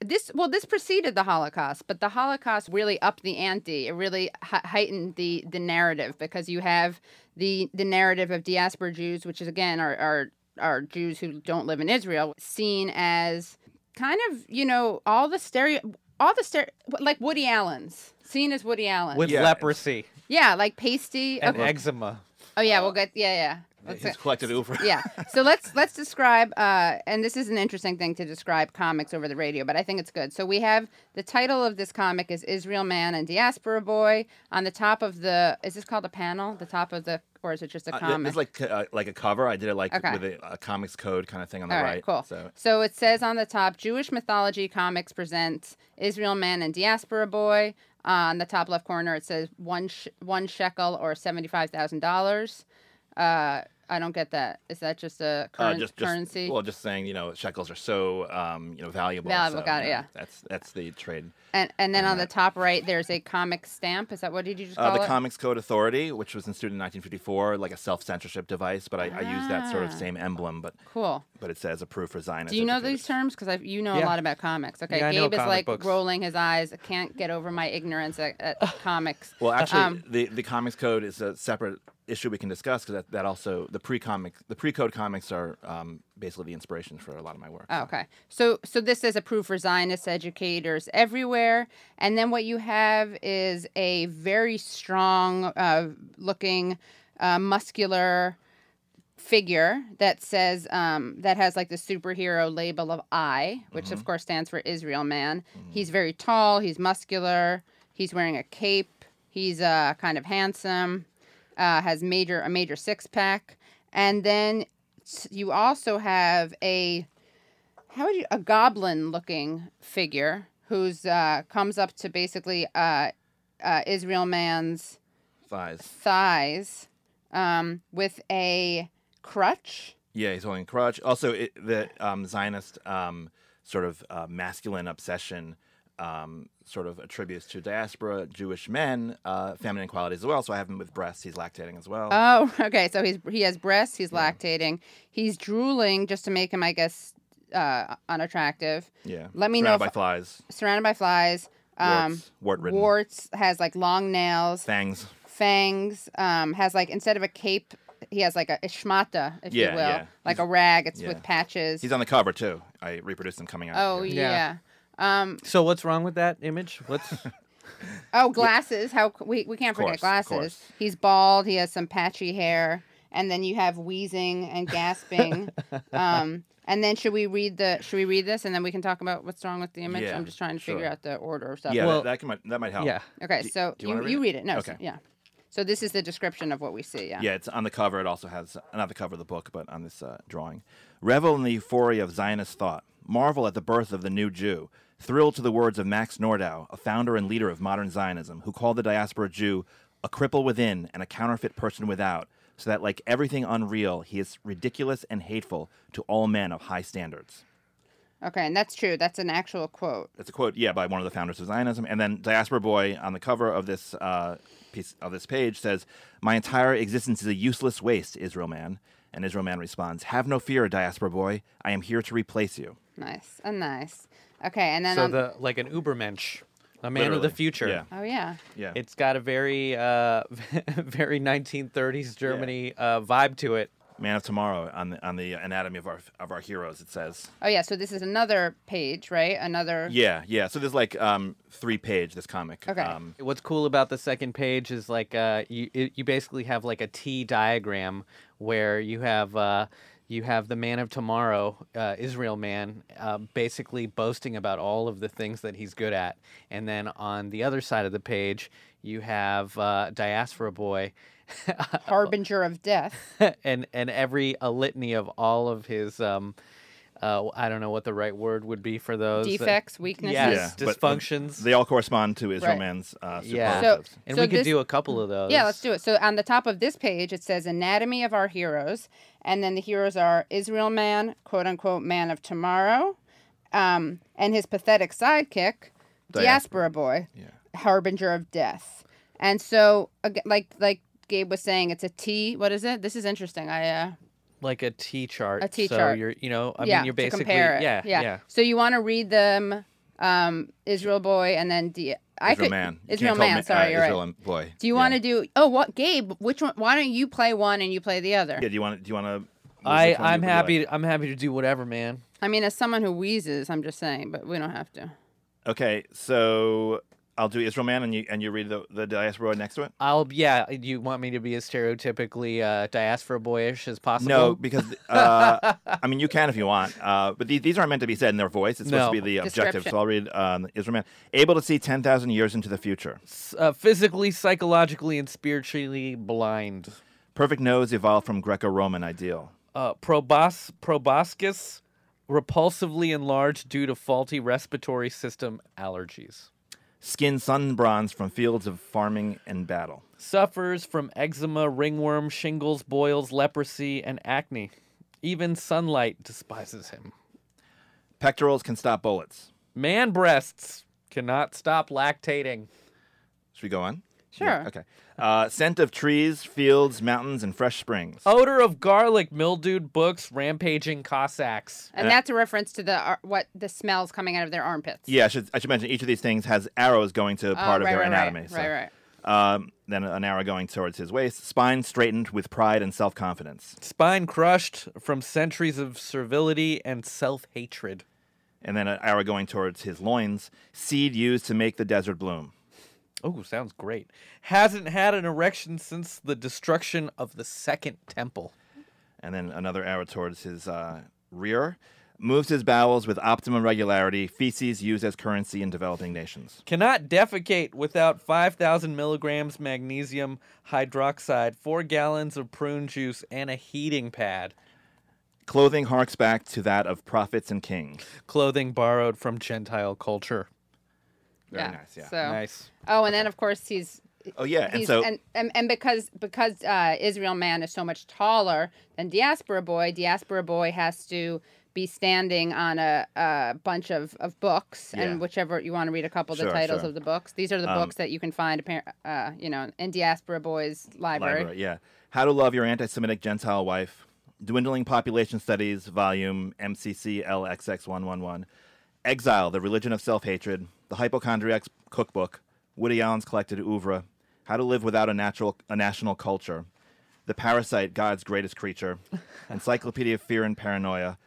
this well this preceded the holocaust but the holocaust really upped the ante it really h- heightened the the narrative because you have the the narrative of diaspora jews which is again are are, are jews who don't live in israel seen as kind of you know all the stereo all the stereo like woody allen's seen as woody allen With Yeah. leprosy yeah like pasty and okay. eczema. oh yeah we'll uh, get yeah yeah Let's He's say- collected over. yeah. So let's let's describe, uh, and this is an interesting thing to describe comics over the radio, but I think it's good. So we have the title of this comic is Israel Man and Diaspora Boy. On the top of the, is this called a panel? The top of the, or is it just a Uh, comic? it's like uh, like a cover. I did it like Okay. with a, a comics code kind of thing on the All right. right, cool. So So it says on the top, Jewish Mythology Comics presents Israel Man and Diaspora Boy. Uh, on the top left corner, it says one sh- one shekel or seventy five thousand dollars. Uh, I don't get that. Is that just a uh, just, just currency? well, just saying, you know, shekels are so um, you know valuable. Valuable, so, got it, you yeah. That's that's the trade. And and then on on the top right, there's a comic stamp. Is that what did you just Uh, the it? Comics Code Authority, which was instituted in 1954, like a self censorship device, but I, I use that sort of Ah. same emblem, but cool. but it says approved for Zionists. Do you know these terms? Because you know a lot about comics. Okay, Yeah, I know Gabe is comic like books. rolling his eyes. I can't get over my ignorance at, at comics. Well, actually, Um, the the Comics Code is a separate issue we can discuss because that, that also the pre comic the pre code comics are um, basically the inspiration for a lot of my work. Oh, okay. So so this is approved for Zionist educators everywhere, and then what you have is a very strong uh, looking, uh, muscular figure that says um, that has like the superhero label of I, which of course stands for Israel man. He's very tall. He's muscular. He's wearing a cape. He's uh, kind of handsome. Uh, has major a major six pack. And then you also have a how would you a goblin looking figure who's uh, comes up to basically uh, uh, Israel man's Thighs. thighs um, with a crutch. Yeah, he's holding a crutch. Also, it, the um, Zionist um, sort of uh, masculine obsession um, sort of attributes to diaspora Jewish men uh, feminine qualities as well. So I have him with breasts. He's lactating as well. Oh, okay. So he's he has breasts. He's lactating. He's drooling just to make him, I guess, uh, unattractive. yeah. let me know Surrounded by flies, Surrounded by flies. Um, warts, wart-ridden, warts has like long nails, fangs. fangs. Um, has like instead of a cape, he has like a ishmata, if Yeah, you will, yeah. like a rag. It's yeah. with patches. He's on the cover too. I reproduced him coming out. oh here. yeah. Yeah. Um. So what's wrong with that image? What's Oh, glasses. How we we can't Of course, forget glasses. He's bald. He has some patchy hair, and then you have wheezing and gasping. um. And then should we read the should we read this and then we can talk about what's wrong with the image? Yeah, I'm just trying to sure. figure out the order of stuff. Yeah, Well- that, that, can, might- that might help. yeah? Okay, Do- so do you you, wanna read you it? read it. No, so- Okay. yeah. So this is the description of what we see. Yeah. Yeah, it's on the cover. It also has not the cover of the book, but on this uh, drawing. Revel in the euphoria of Zionist thought. Marvel at the birth of the new Jew. Thrill to the words of Max Nordau, a founder and leader of modern Zionism, who called the diaspora Jew a cripple within and a counterfeit person without, so that like everything unreal, he is ridiculous and hateful to all men of high standards. Okay, and that's true. That's an actual quote. That's a quote, yeah, by one of the founders of Zionism. And then Diaspora Boy on the cover of this uh, piece of this page says, "My entire existence is a useless waste, Israel man." And Israel man responds, "Have no fear, Diaspora Boy. I am here to replace you." Nice. And nice. Okay, and then So on, the like an Ubermensch, a man of the future. Yeah, oh yeah. yeah. It's got a very uh, very 1930s Germany uh, vibe to it. man of tomorrow on the on the anatomy of our of our heroes. It says, Oh yeah. So this is another page, right? Another. "Yeah, yeah." So there's like um, three page this comic. Okay. Um, What's cool about the second page is like uh, you it, you basically have like a T diagram where you have uh, you have the man of tomorrow, uh, Israel man, uh, basically boasting about all of the things that he's good at, and then on the other side of the page you have uh, diaspora boy. Harbinger of death. and and every a litany of all of his um uh I don't know what the right word would be for those uh, Defects, weaknesses. yes, Yeah, but- dysfunctions. they all correspond to Israel Right. man's uh, Yeah. superlatives. and So we could this- do a couple of those. Yeah, let's do it. So on the top of this page, it says Anatomy of Our Heroes. And then the heroes are Israel Man, quote unquote, Man of Tomorrow, um, and his pathetic sidekick, Diaspora, Diaspora. Boy, Yeah. Harbinger of Death. And so, ag- like like Gabe was saying, it's a T. What is it? This is interesting. I uh, Like a T chart. A T so chart. you're you know I yeah, mean you're basically compare it. yeah yeah. So you want to read them, um, Israel Boy, and then D. I Israel could man. You Israel Man. ma- sorry, uh, you're Israel right. and boy. Do you Yeah. want to do? Oh, what, Gabe? Which one? Why don't you play one and you play the other? Yeah. Do you want? Do you want to? I I'm happy I'm happy to do whatever, man. I mean, as someone who wheezes, I'm just saying, but we don't have to. Okay, so I'll do Israel Man, and you and you read the the diaspora next to it. I'll yeah. You want me to be as stereotypically uh, diaspora boyish as possible? No, because uh, I mean you can if you want, uh, but these, these aren't meant to be said in their voice. It's supposed No. to be the objective. So I'll read um, Israel Man. Able to see ten thousand years into the future. Uh, physically, psychologically, and spiritually blind. Perfect nose evolved from Greco-Roman ideal. uh, probos- proboscis repulsively enlarged due to faulty respiratory system allergies. Skin sun bronze from fields of farming and battle. Suffers from eczema, ringworm, shingles, boils, leprosy, and acne. Even sunlight despises him. Pectorals can stop bullets. Man breasts cannot stop lactating. Should we go on? Sure. Yeah, okay. Uh, scent of trees, fields, mountains, and fresh springs. Odor of garlic, mildewed books, rampaging Cossacks. And that's a reference to the ar- what the smells coming out of their armpits. Yeah, I should, I should mention each of these things has arrows going to Oh, part of right, their right, anatomy. Right, so, right, right. Um, then an arrow going towards his waist. Spine straightened with pride and self confidence. Spine crushed from centuries of servility and self hatred. And then an arrow going towards his loins. Seed used to make the desert bloom. Oh, sounds great. Hasn't had an erection since the destruction of the Second Temple. And then another arrow towards his uh, rear. Moves his bowels with optimum regularity. Feces used as currency in developing nations. Cannot defecate without 5,000 milligrams magnesium hydroxide, four gallons of prune juice, and a heating pad. Clothing harks back to that of prophets and kings. Clothing borrowed from Gentile culture. Very yeah. nice, yeah. So, Nice. oh, and then of course he's Oh yeah, and he's so and, and and because because uh, Israel man is so much taller than diaspora boy, diaspora boy has to be standing on a, a bunch of, of books Yeah. and whichever you want to read a couple of the Sure, titles sure. of the books. These are the Um, books that you can find appar- uh, you know in diaspora boys library. Library, yeah. How to Love Your Anti-Semitic Gentile Wife, Dwindling Population Studies, Volume MCC LXX111, Exile: The Religion of Self-Hatred, The Hypochondriac's Cookbook, Woody Allen's collected oeuvre, How to Live Without a Natural a National Culture, The Parasite: God's Greatest Creature, Encyclopedia of Fear and Paranoia,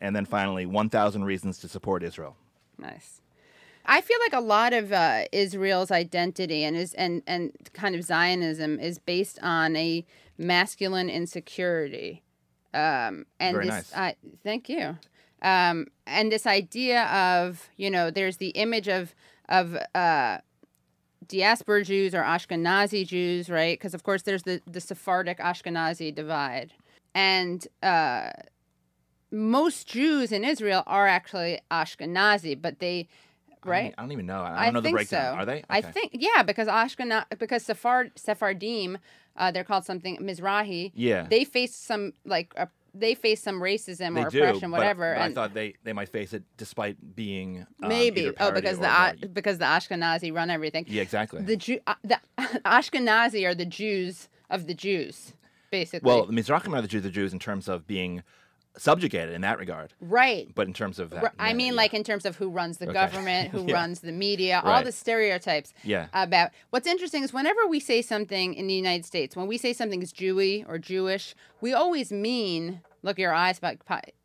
and then finally 1,000 Reasons to Support Israel. Nice. I feel like a lot of uh, Israel's identity and is and and kind of Zionism is based on a masculine insecurity, um, and Very this. nice. I thank you. Um, and this idea of you know, there's the image of of uh, diaspora Jews or Ashkenazi Jews, right? Because of course there's the the Sephardic Ashkenazi divide, and uh, most Jews in Israel are actually Ashkenazi, but they I right. e- I don't even know. I don't know the breakdown. so. Are they? I think yeah, because Ashkenaz because Sephard Sephardim, uh, they're called something Mizrahi. Yeah. They face some like uh, they face some racism They or do, oppression, whatever. I thought they, they might face it despite being um, maybe oh because the. A- because the Ashkenazi run everything. yeah exactly. The Jew uh, the Ashkenazi are the Jews of the Jews, basically. well, the Mizrahim are the Jews, the Jews in terms of being subjugated in that regard, right. but in terms of that, I yeah, mean, yeah. like in terms of who runs the Okay. government, who Yeah. runs the media, all the stereotypes Yeah. about. What's interesting is whenever we say something in the United States, when we say something is Jewy or Jewish, we always mean. Look, your eyes, but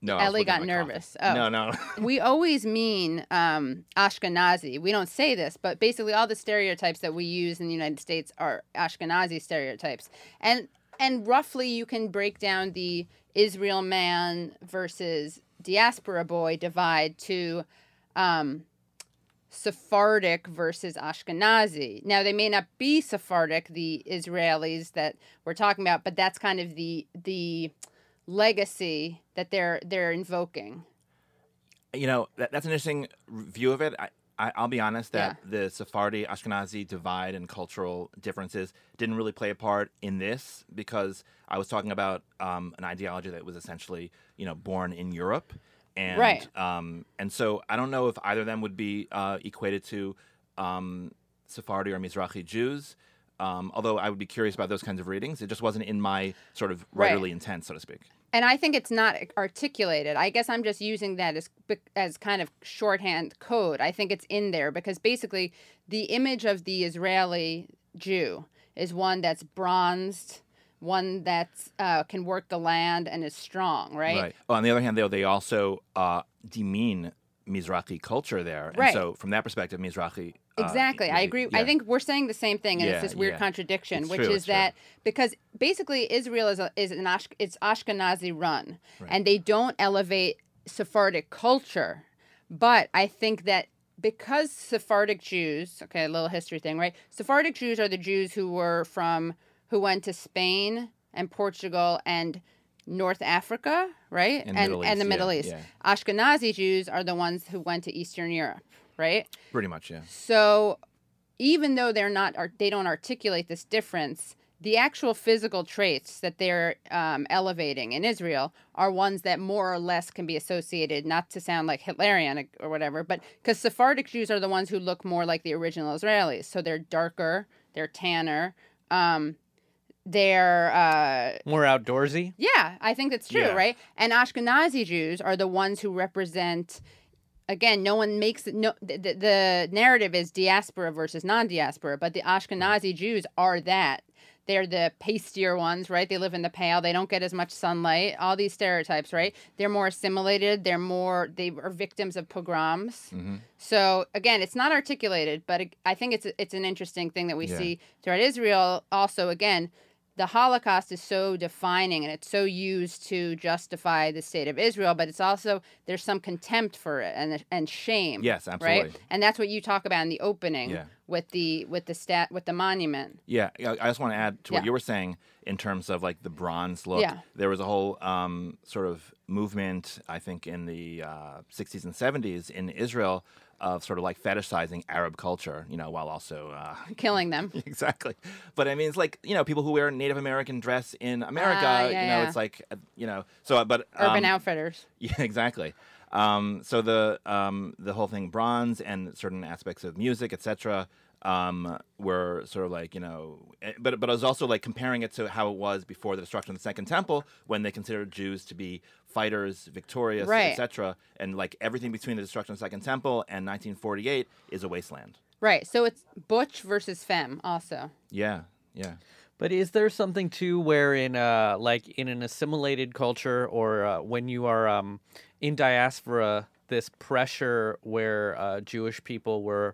no, Ellie got nervous. Oh. No, no. we always mean um, Ashkenazi. We don't say this, but basically all the stereotypes that we use in the United States are Ashkenazi stereotypes. And and roughly you can break down the Israel man versus diaspora boy divide to um, Sephardic versus Ashkenazi. Now they may not be Sephardic, the Israelis that we're talking about, but that's kind of the the legacy that they're they're invoking. you know, that, that's an interesting view of it. I, I, I'll be honest that the Sephardi Ashkenazi divide and cultural differences didn't really play a part in this because I was talking about um, an ideology that was essentially, you know, born in Europe. And, Right. Um, and so I don't know if either of them would be uh, equated to um, Sephardi or Mizrahi Jews. Um, although I would be curious about those kinds of readings, it just wasn't in my sort of Right. writerly intent, so to speak. And I think it's not articulated. I guess I'm just using that as as kind of shorthand code. I think it's in there because basically the image of the Israeli Jew is one that's bronzed, one that uh, can work the land and is strong, right? Right. Well, on the other hand, though, they also uh, demean Mizrahi culture there, and so from that perspective, Mizrahi. uh, Exactly. I agree. yeah. I think we're saying the same thing, and Yeah, it's this weird yeah. contradiction, It's which true, is it's true. that because basically Israel is a, is an Ash, it's Ashkenazi run, and they don't elevate Sephardic culture. But I think that because Sephardic Jews, okay, a little history thing, right? Sephardic Jews are the Jews who were from who went to Spain and Portugal and North Africa, right? And and and the East, Middle yeah, East. yeah. Ashkenazi Jews are the ones who went to Eastern Europe, right? pretty much, yeah. So even though they're not they don't articulate this difference, the actual physical traits that they're um, elevating in Israel are ones that more or less can be associated, not to sound like Hitlerian or whatever, but because Sephardic Jews are the ones who look more like the original Israelis. So they're darker, they're tanner, um, they're uh, More outdoorsy. yeah, I think that's true, Yeah. right? And Ashkenazi Jews are the ones who represent. Again, no one makes it. No, the, the, narrative is diaspora versus non-diaspora, but the Ashkenazi Jews are that. They're the pastier ones, right? They live in the pale. They don't get as much sunlight. All these stereotypes, right? They're more assimilated. They're more. They are victims of pogroms. So again, it's not articulated, but I think it's it's an interesting thing that we Yeah. see throughout Israel. Also, again, the Holocaust is so defining and it's so used to justify the state of Israel, but it's also there's some contempt for it and and shame. Yes, Right, absolutely. and that's what you talk about in the opening Yeah. with the with the stat with the monument. Yeah, I I just want to add to what Yeah. you were saying in terms of like the bronze look. Yeah. There was a whole um, sort of movement, I think, in the uh, 60s and 70s in Israel of sort of like fetishizing Arab culture, you know, while also. Uh, Killing them. exactly. But I mean, it's like, you know, people who wear Native American dress in America, Ah, yeah, you know, yeah. it's like, uh, you know, so, but. Urban um, Outfitters. yeah, exactly. Um, so the um, the whole thing, bronze and certain aspects of music, etc., um, were sort of like you know, eh, but but I was also like comparing it to how it was before the destruction of the Second Temple, when they considered Jews to be fighters, victorious, Right. etc., and like everything between the destruction of the Second Temple and 1948 is a wasteland. Right. So it's butch versus femme also. Yeah, yeah. But is there something too where in uh like in an assimilated culture or uh, when you are um in diaspora this pressure where uh, Jewish people were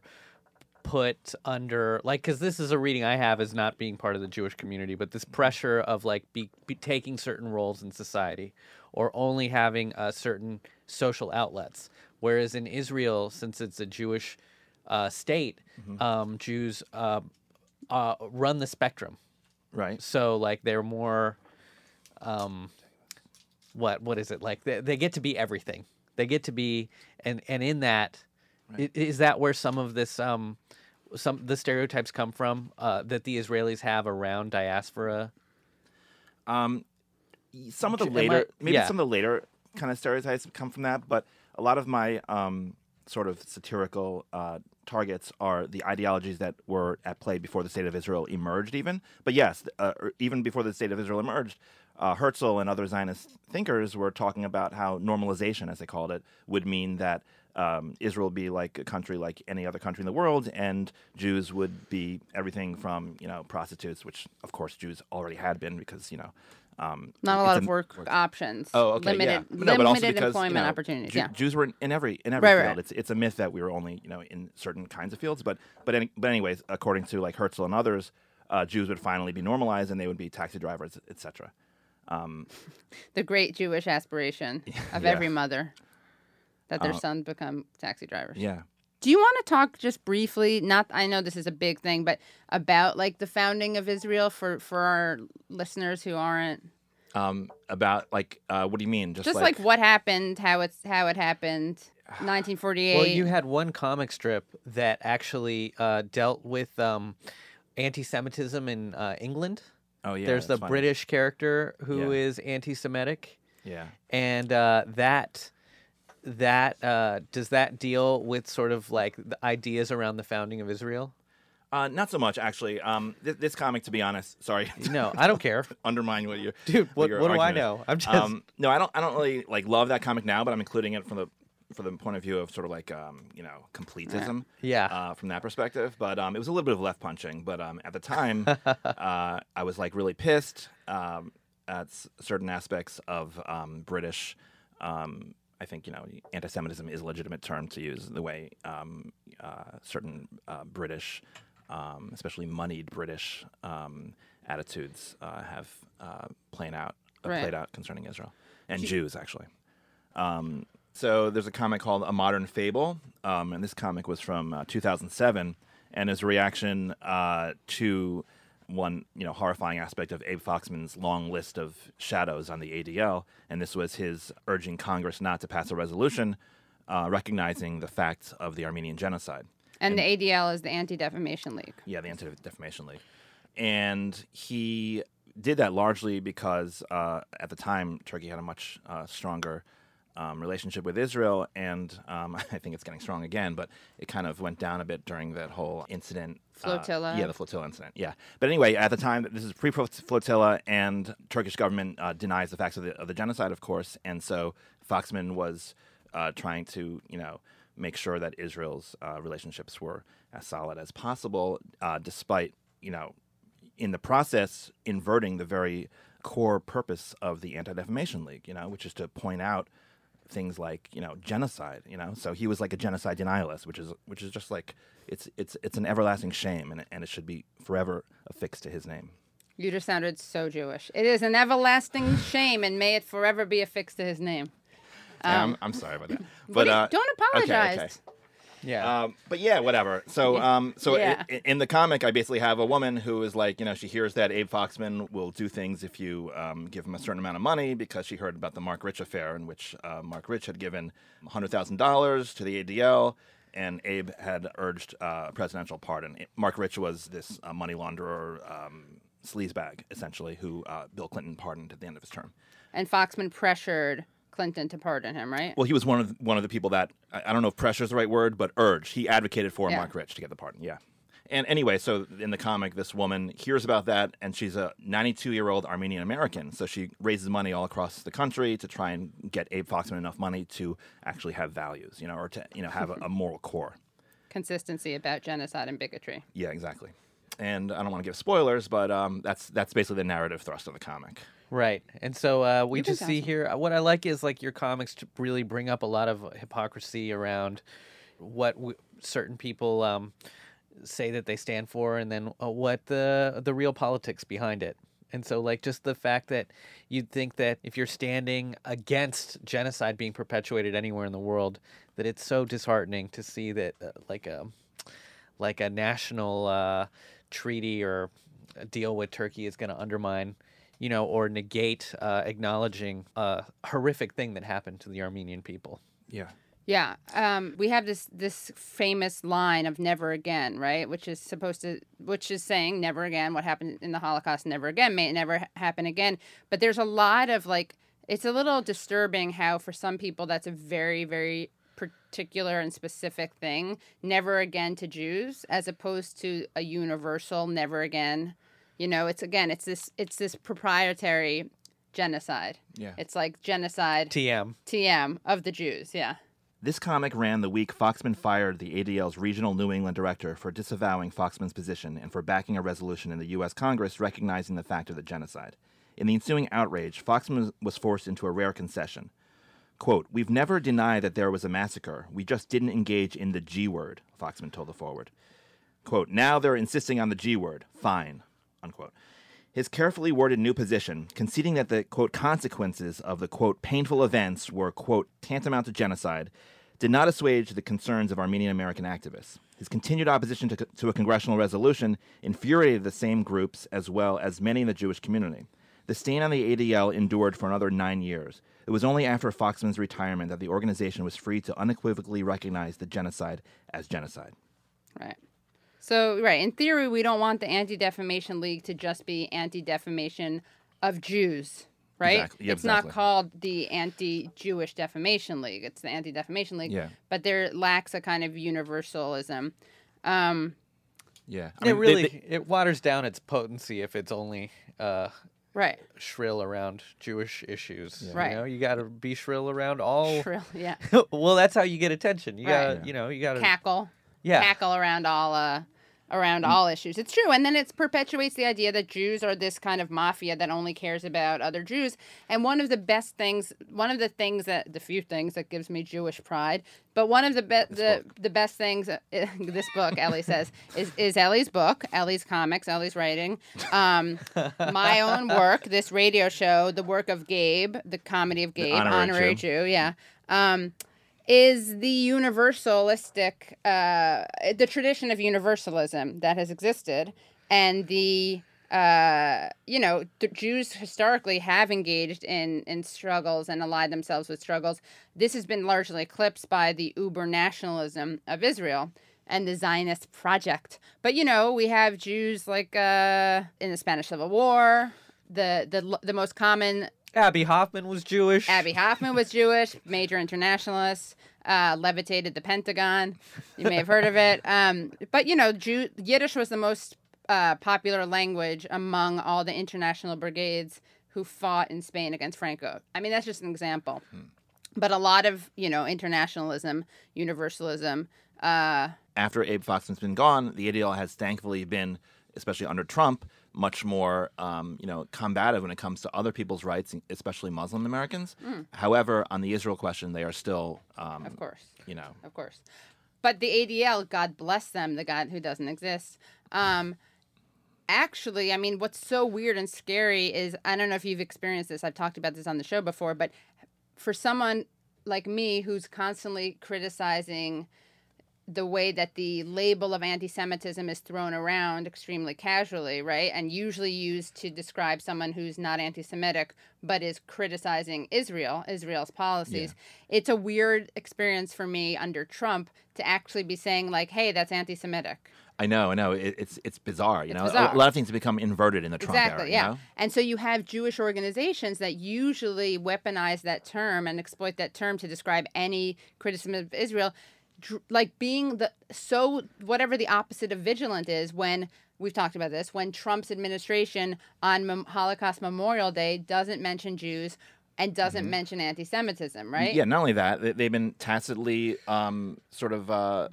put under like because this is a reading I have as not being part of the Jewish community, but this pressure of like be, be taking certain roles in society or only having uh, certain social outlets. Whereas in Israel, since it's a Jewish uh, state, um, Jews uh, uh, run the spectrum. Right. so like they're more um what what is it? Like they, they get to be everything. They get to be and and in that i- is that where some of this um some the stereotypes come from uh that the israelis have around diaspora Um, some of the later, I- maybe yeah. some of the later kind of stereotypes come from that, but a lot of my um, sort of satirical uh, targets are the ideologies that were at play before the state of Israel emerged, even. But yes, uh, even before the state of Israel emerged, uh, Herzl and other Zionist thinkers were talking about how normalization, as they called it, would mean that um, Israel would be like a country like any other country in the world, and Jews would be everything from you know prostitutes, which of course Jews already had been because you know. Um, Not a lot of work options. Oh, okay, Limited, yeah. No, limited because, employment you know, opportunities. Ju- yeah. Jews were in, in every in every Right, field. right. It's it's a myth that we were only you know in certain kinds of fields, but but any, but anyways, according to like Herzl and others, uh, Jews would finally be normalized and they would be taxi drivers, etc. the great Jewish aspiration of Yeah. every mother that their Uh, sons become taxi drivers. Yeah. Do you want to talk just briefly? Not, I know this is a big thing, but about like the founding of Israel for for our listeners who aren't Um, about like uh, what do you mean? Just, just like, what happened, how it's how it happened, 1948. well you had one comic strip that actually uh dealt with um anti-semitism in uh england oh yeah, there's the funny. british character who Yeah. is anti-semitic Yeah. and uh, that that uh, does that deal with sort of like the ideas around the founding of Israel? Uh, not so much actually. Um, th- this comic, to be honest, sorry, No, I don't care, undermine what you, dude. What, your what do I is. know? I'm just Um, no, I don't. I don't really like love that comic now, but I'm including it from the for the point of view of sort of like um, you know completism. Yeah. Uh, from that perspective, but um, it was a little bit of left punching. But um, at the time, uh, I was like really pissed um, at s- certain aspects of um, British. Um, I think you know anti-Semitism is a legitimate term to use the way um, uh, certain uh, British, um, especially moneyed British um, attitudes uh, have uh, playing out uh, Right. played out concerning Israel and Jews actually. Um, so there's a comic called A Modern Fable, um, and this comic was from uh, 2007, and is a reaction uh, to one you know horrifying aspect of Abe Foxman's long list of shadows on the ADL, and this was his urging Congress not to pass a resolution uh, recognizing the facts of the Armenian genocide. and the ADL is the Anti Defamation League. Yeah, the Anti Defamation League. And he did that largely because uh, at the time, Turkey had a much uh, stronger um, relationship with Israel. And um, I think it's getting strong again, but it kind of went down a bit during that whole incident. Uh, Flotilla. yeah, the flotilla incident. Yeah. But anyway, at the time, this is pre flotilla, and Turkish government uh, denies the facts of the, of the genocide, of course. And so Foxman was uh, trying to, you know, make sure that Israel's uh, relationships were as solid as possible, uh, despite, you know, in the process inverting the very core purpose of the Anti Defamation League, you know, which is to point out things like you know genocide you know so he was like a genocide denialist which is which is just like it's it's it's an everlasting shame and it, and it should be forever affixed to his name You just sounded so Jewish. It is an everlasting shame, and may it forever be affixed to his name. Yeah, I'm, I'm sorry about that. Um, But do you- uh, don't okay, apologize. okay. Yeah. Um, but yeah, whatever. So, um, so Yeah. i- in the comic, I basically have a woman who is like, you know, she hears that Abe Foxman will do things if you um, give him a certain amount of money because she heard about the Marc Rich affair in which uh, Marc Rich had given hundred thousand dollars to the ADL. And Abe had urged uh, a presidential pardon. Marc Rich was this uh, money launderer, um, sleazebag, essentially, who uh, Bill Clinton pardoned at the end of his term. And Foxman pressured Clinton to pardon him, right? Well, he was one of one of the people that I, I don't know if pressure is the right word, but urged. He advocated for Yeah. Marc Rich to get the pardon. Yeah. And anyway, so in the comic, this woman hears about that, and she's a 92 year old Armenian American. So she raises money all across the country to try and get Abe Foxman enough money to actually have values, you know, or to you know have a, a moral core. Consistency about genocide and bigotry. Yeah, exactly. And I don't want to give spoilers, but um, that's that's basically the narrative thrust of the comic. Right. And so uh, we just see awesome. here uh, what I like is like your comics really bring up a lot of hypocrisy around what w- certain people um, say that they stand for and then uh, what the the real politics behind it. And so like just the fact that you'd think that if you're standing against genocide being perpetuated anywhere in the world that it's so disheartening to see that uh, like a like a national uh, treaty or a deal with Turkey is going to undermine, you know, or negate uh, acknowledging a horrific thing that happened to the Armenian people. Yeah. Yeah, um, we have this this famous line of "never again," right? Which is supposed to, which is saying "never again." What happened in the Holocaust, never again, may it never happen again. But there's a lot of like, it's a little disturbing how for some people that's a very very particular and specific thing. Never again to Jews, as opposed to a universal "never again." You know, it's again, it's this it's this proprietary genocide. Yeah. It's like genocide TM. TM of the Jews. Yeah. This comic ran the week Foxman fired the ADL's regional New England director for disavowing Foxman's position and for backing a resolution in the U.S. Congress recognizing the fact of the genocide. In the ensuing outrage, Foxman was forced into a rare concession. Quote, We've never denied that there was a massacre. We just didn't engage in the G word, Foxman told the forward. Quote, Now they're insisting on the G word. Fine. Unquote. His carefully worded new position, conceding that the quote consequences of the quote painful events were quote tantamount to genocide, did not assuage the concerns of Armenian American activists. His continued opposition to, to a congressional resolution infuriated the same groups as well as many in the Jewish community. The stain on the ADL endured for another nine years. It was only after Foxman's retirement that the organization was free to unequivocally recognize the genocide as genocide. Right. So, right, in theory, we don't want the Anti Defamation League to just be anti defamation of Jews, right? Exactly. Yeah, it's not called the Anti Jewish Defamation League, it's the Anti Defamation League. Yeah. But there lacks a kind of universalism. Um, Yeah, it really it waters down its potency if it's only uh, right. shrill around Jewish issues. Right. You know, you got to be shrill around all. Shrill, yeah. well, that's how you get attention. You Right. got to, you know, you got to. Cackle. Yeah. Cackle around all uh around all issues. It's true. And then it perpetuates the idea that Jews are this kind of mafia that only cares about other Jews. And one of the best things, one of the things that the few things that gives me Jewish pride, but one of the be- the the best things uh, this book Ellie says is is Ellie's book, Ellie's comics, Ellie's writing, um, my own work, this radio show, the work of Gabe, the comedy of Gabe, honorary honorary Jew. Jew, yeah. Um, is the universalistic, uh, the tradition of universalism that has existed, and the uh, you know, the Jews historically have engaged in in struggles and allied themselves with struggles. This has been largely eclipsed by the uber nationalism of Israel and the Zionist project. But you know, we have Jews like uh, in the Spanish Civil War. The the the most common Abbie Hoffman was Jewish. Abbie Hoffman was Jewish, major internationalist, uh, levitated the Pentagon. You may have heard of it. Um, but, you know, Jew- Yiddish was the most uh, popular language among all the international brigades who fought in Spain against Franco. I mean, that's just an example. But a lot of, you know, internationalism, universalism, uh, after Abe Foxman's been gone, the ADL has thankfully been, especially under Trump, much more, um, you know, combative when it comes to other people's rights, especially Muslim Americans. However, on the Israel question, they are still, um, of course. you know, of course. But the ADL, God bless them, the God who doesn't exist, um, actually, I mean, what's so weird and scary is I don't know if you've experienced this. I've talked about this on the show before, but for someone like me who's constantly criticizing the way that the label of anti Semitism is thrown around extremely casually, right? And usually used to describe someone who's not anti Semitic but is criticizing Israel, Israel's policies. It's a weird experience for me under Trump to actually be saying, like, hey, that's anti Semitic. I know, I know. It, it's it's bizarre. You It's know, bizarre. a lot of things have become inverted in the Trump Exactly, era. yeah. You know? And so you have Jewish organizations that usually weaponize that term and exploit that term to describe any criticism of Israel, like being the so whatever the opposite of vigilant is when we've talked about this when Trump's administration on Mem- Holocaust Memorial Day doesn't mention Jews and doesn't mention anti-Semitism, right? Mm-hmm. Yeah, not only that, they- they've been tacitly um, sort of uh,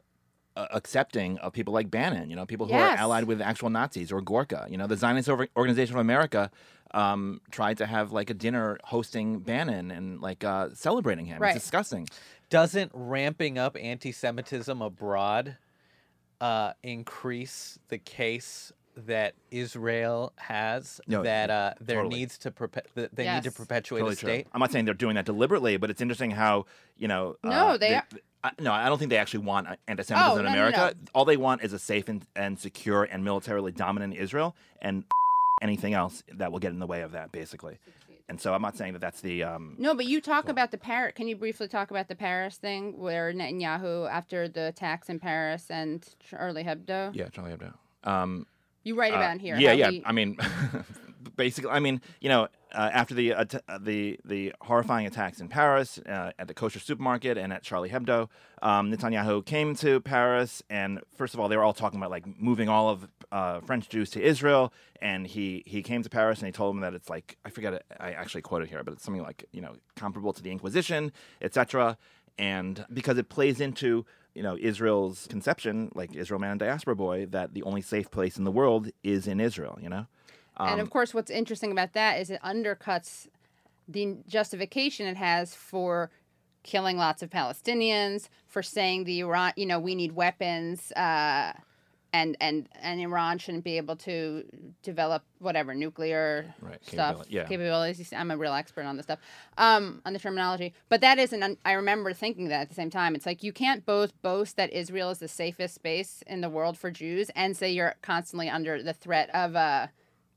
uh, accepting of people like Bannon, you know, people who Yes. are allied with actual Nazis or Gorka. You know, the Zionist Organization of America um, tried to have like a dinner hosting Bannon and like uh, celebrating him. Right. It's disgusting. Doesn't ramping up anti-Semitism abroad uh, increase the case that Israel has No, that uh, there totally. needs to perpe- that they need to perpetuate Totally a true. state? I'm not saying they're doing that deliberately, but it's interesting how you know. No, uh, they are- I, no, I don't think they actually want uh, anti-Semitism Oh, in no, no, America. no. All they want is a safe and, and secure and militarily dominant Israel, and anything else that will get in the way of that, basically. And so I'm not saying that that's the. Um, No, but you talk about the Paris. Can you briefly talk about the Paris thing where Netanyahu, after the attacks in Paris and Charlie Hebdo, yeah, Charlie Hebdo. Um, you write Uh, about here? Yeah, how yeah. he- I mean, basically, I mean, you know, uh, after the att- uh, the the horrifying attacks in Paris uh, at the kosher supermarket and at Charlie Hebdo, um, Netanyahu came to Paris, and first of all, they were all talking about like moving all of uh, French Jews to Israel, and he he came to Paris and he told them that it's like I forget I actually quoted here, but it's something like you know comparable to the Inquisition, etc. And because it plays into you know Israel's conception, like Israel man and diaspora boy, that the only safe place in the world is in Israel. You know. And Um, of course, what's interesting about that is it undercuts the justification it has for killing lots of Palestinians, for saying the Iran, you know, we need weapons, uh, and and and Iran shouldn't be able to develop whatever nuclear Right, stuff yeah. capabilities. I'm a real expert on this stuff, um, on the terminology. But that isn't. un- I remember thinking that at the same time. It's like you can't both boast that Israel is the safest space in the world for Jews and say you're constantly under the threat of. Uh,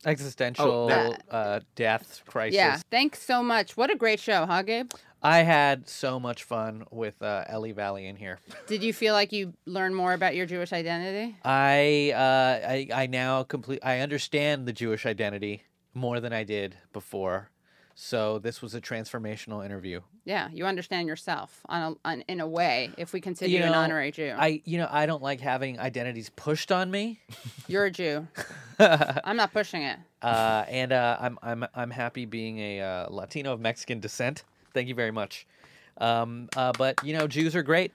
Existential that- uh, death crisis. yeah. Thanks so much. What a great show, huh, Gabe? I had so much fun with uh, Ellie Valley in here. Did you feel like you learned more about your Jewish identity? I, uh, I I now complete. I understand the Jewish identity more than I did before. So this was a transformational interview. Yeah, you understand yourself on a, on, in a way. If we consider You you, an honorary Jew, I you know I don't like having identities pushed on me. you're a Jew. I'm not pushing it. uh, and uh, I'm I'm I'm happy being a uh, Latino of Mexican descent. Thank you very much. Um, uh, but you know, Jews are great.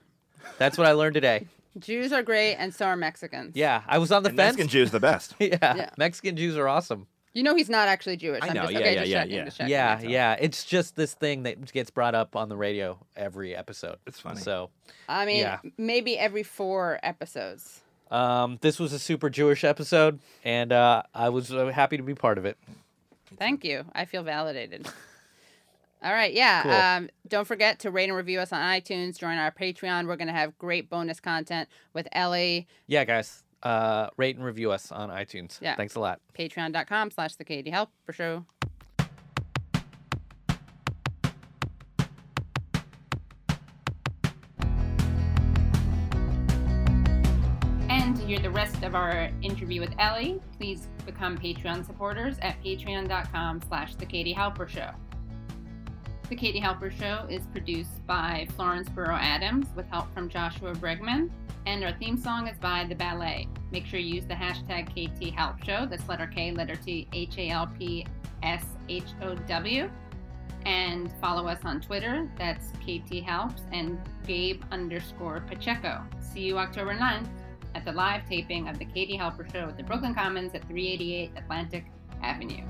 That's what I learned today. Jews are great, and so are Mexicans. Yeah, I was on the and fence. Mexican Jews the best. yeah, Yeah. Mexican Jews are awesome. You know he's not actually Jewish. I I'm know, Just, yeah, okay, yeah, just yeah, checking, yeah. just checking, Yeah, that's yeah. It's just this thing that gets brought up on the radio every episode. It's funny. So, I mean, Yeah. maybe every four episodes. Um, this was a super Jewish episode, and uh, I was uh, happy to be part of it. Thank you. I feel validated. All right, yeah. Cool. Um, don't forget to rate and review us on iTunes. Join our Patreon. We're going to have great bonus content with Ellie. Yeah, guys, uh, rate and review us on iTunes. Yeah. Thanks a lot. Patreon.com slash the Katie Help for show. The rest of our interview with Ellie, please become Patreon supporters at patreon.com slash the Katie Halper Show. The Katie Halper Show is produced by Florence Burrow Adams with help from Joshua Bregman, and our theme song is by The Ballet. Make sure you use the hashtag KT Halp Show, that's letter K, letter T, H A L P S H O W, and follow us on Twitter, that's KT Halps, and Gabe underscore Pacheco. See you October 9th at the live taping of The Katie Halper Show at the Brooklyn Commons at 388 Atlantic Avenue.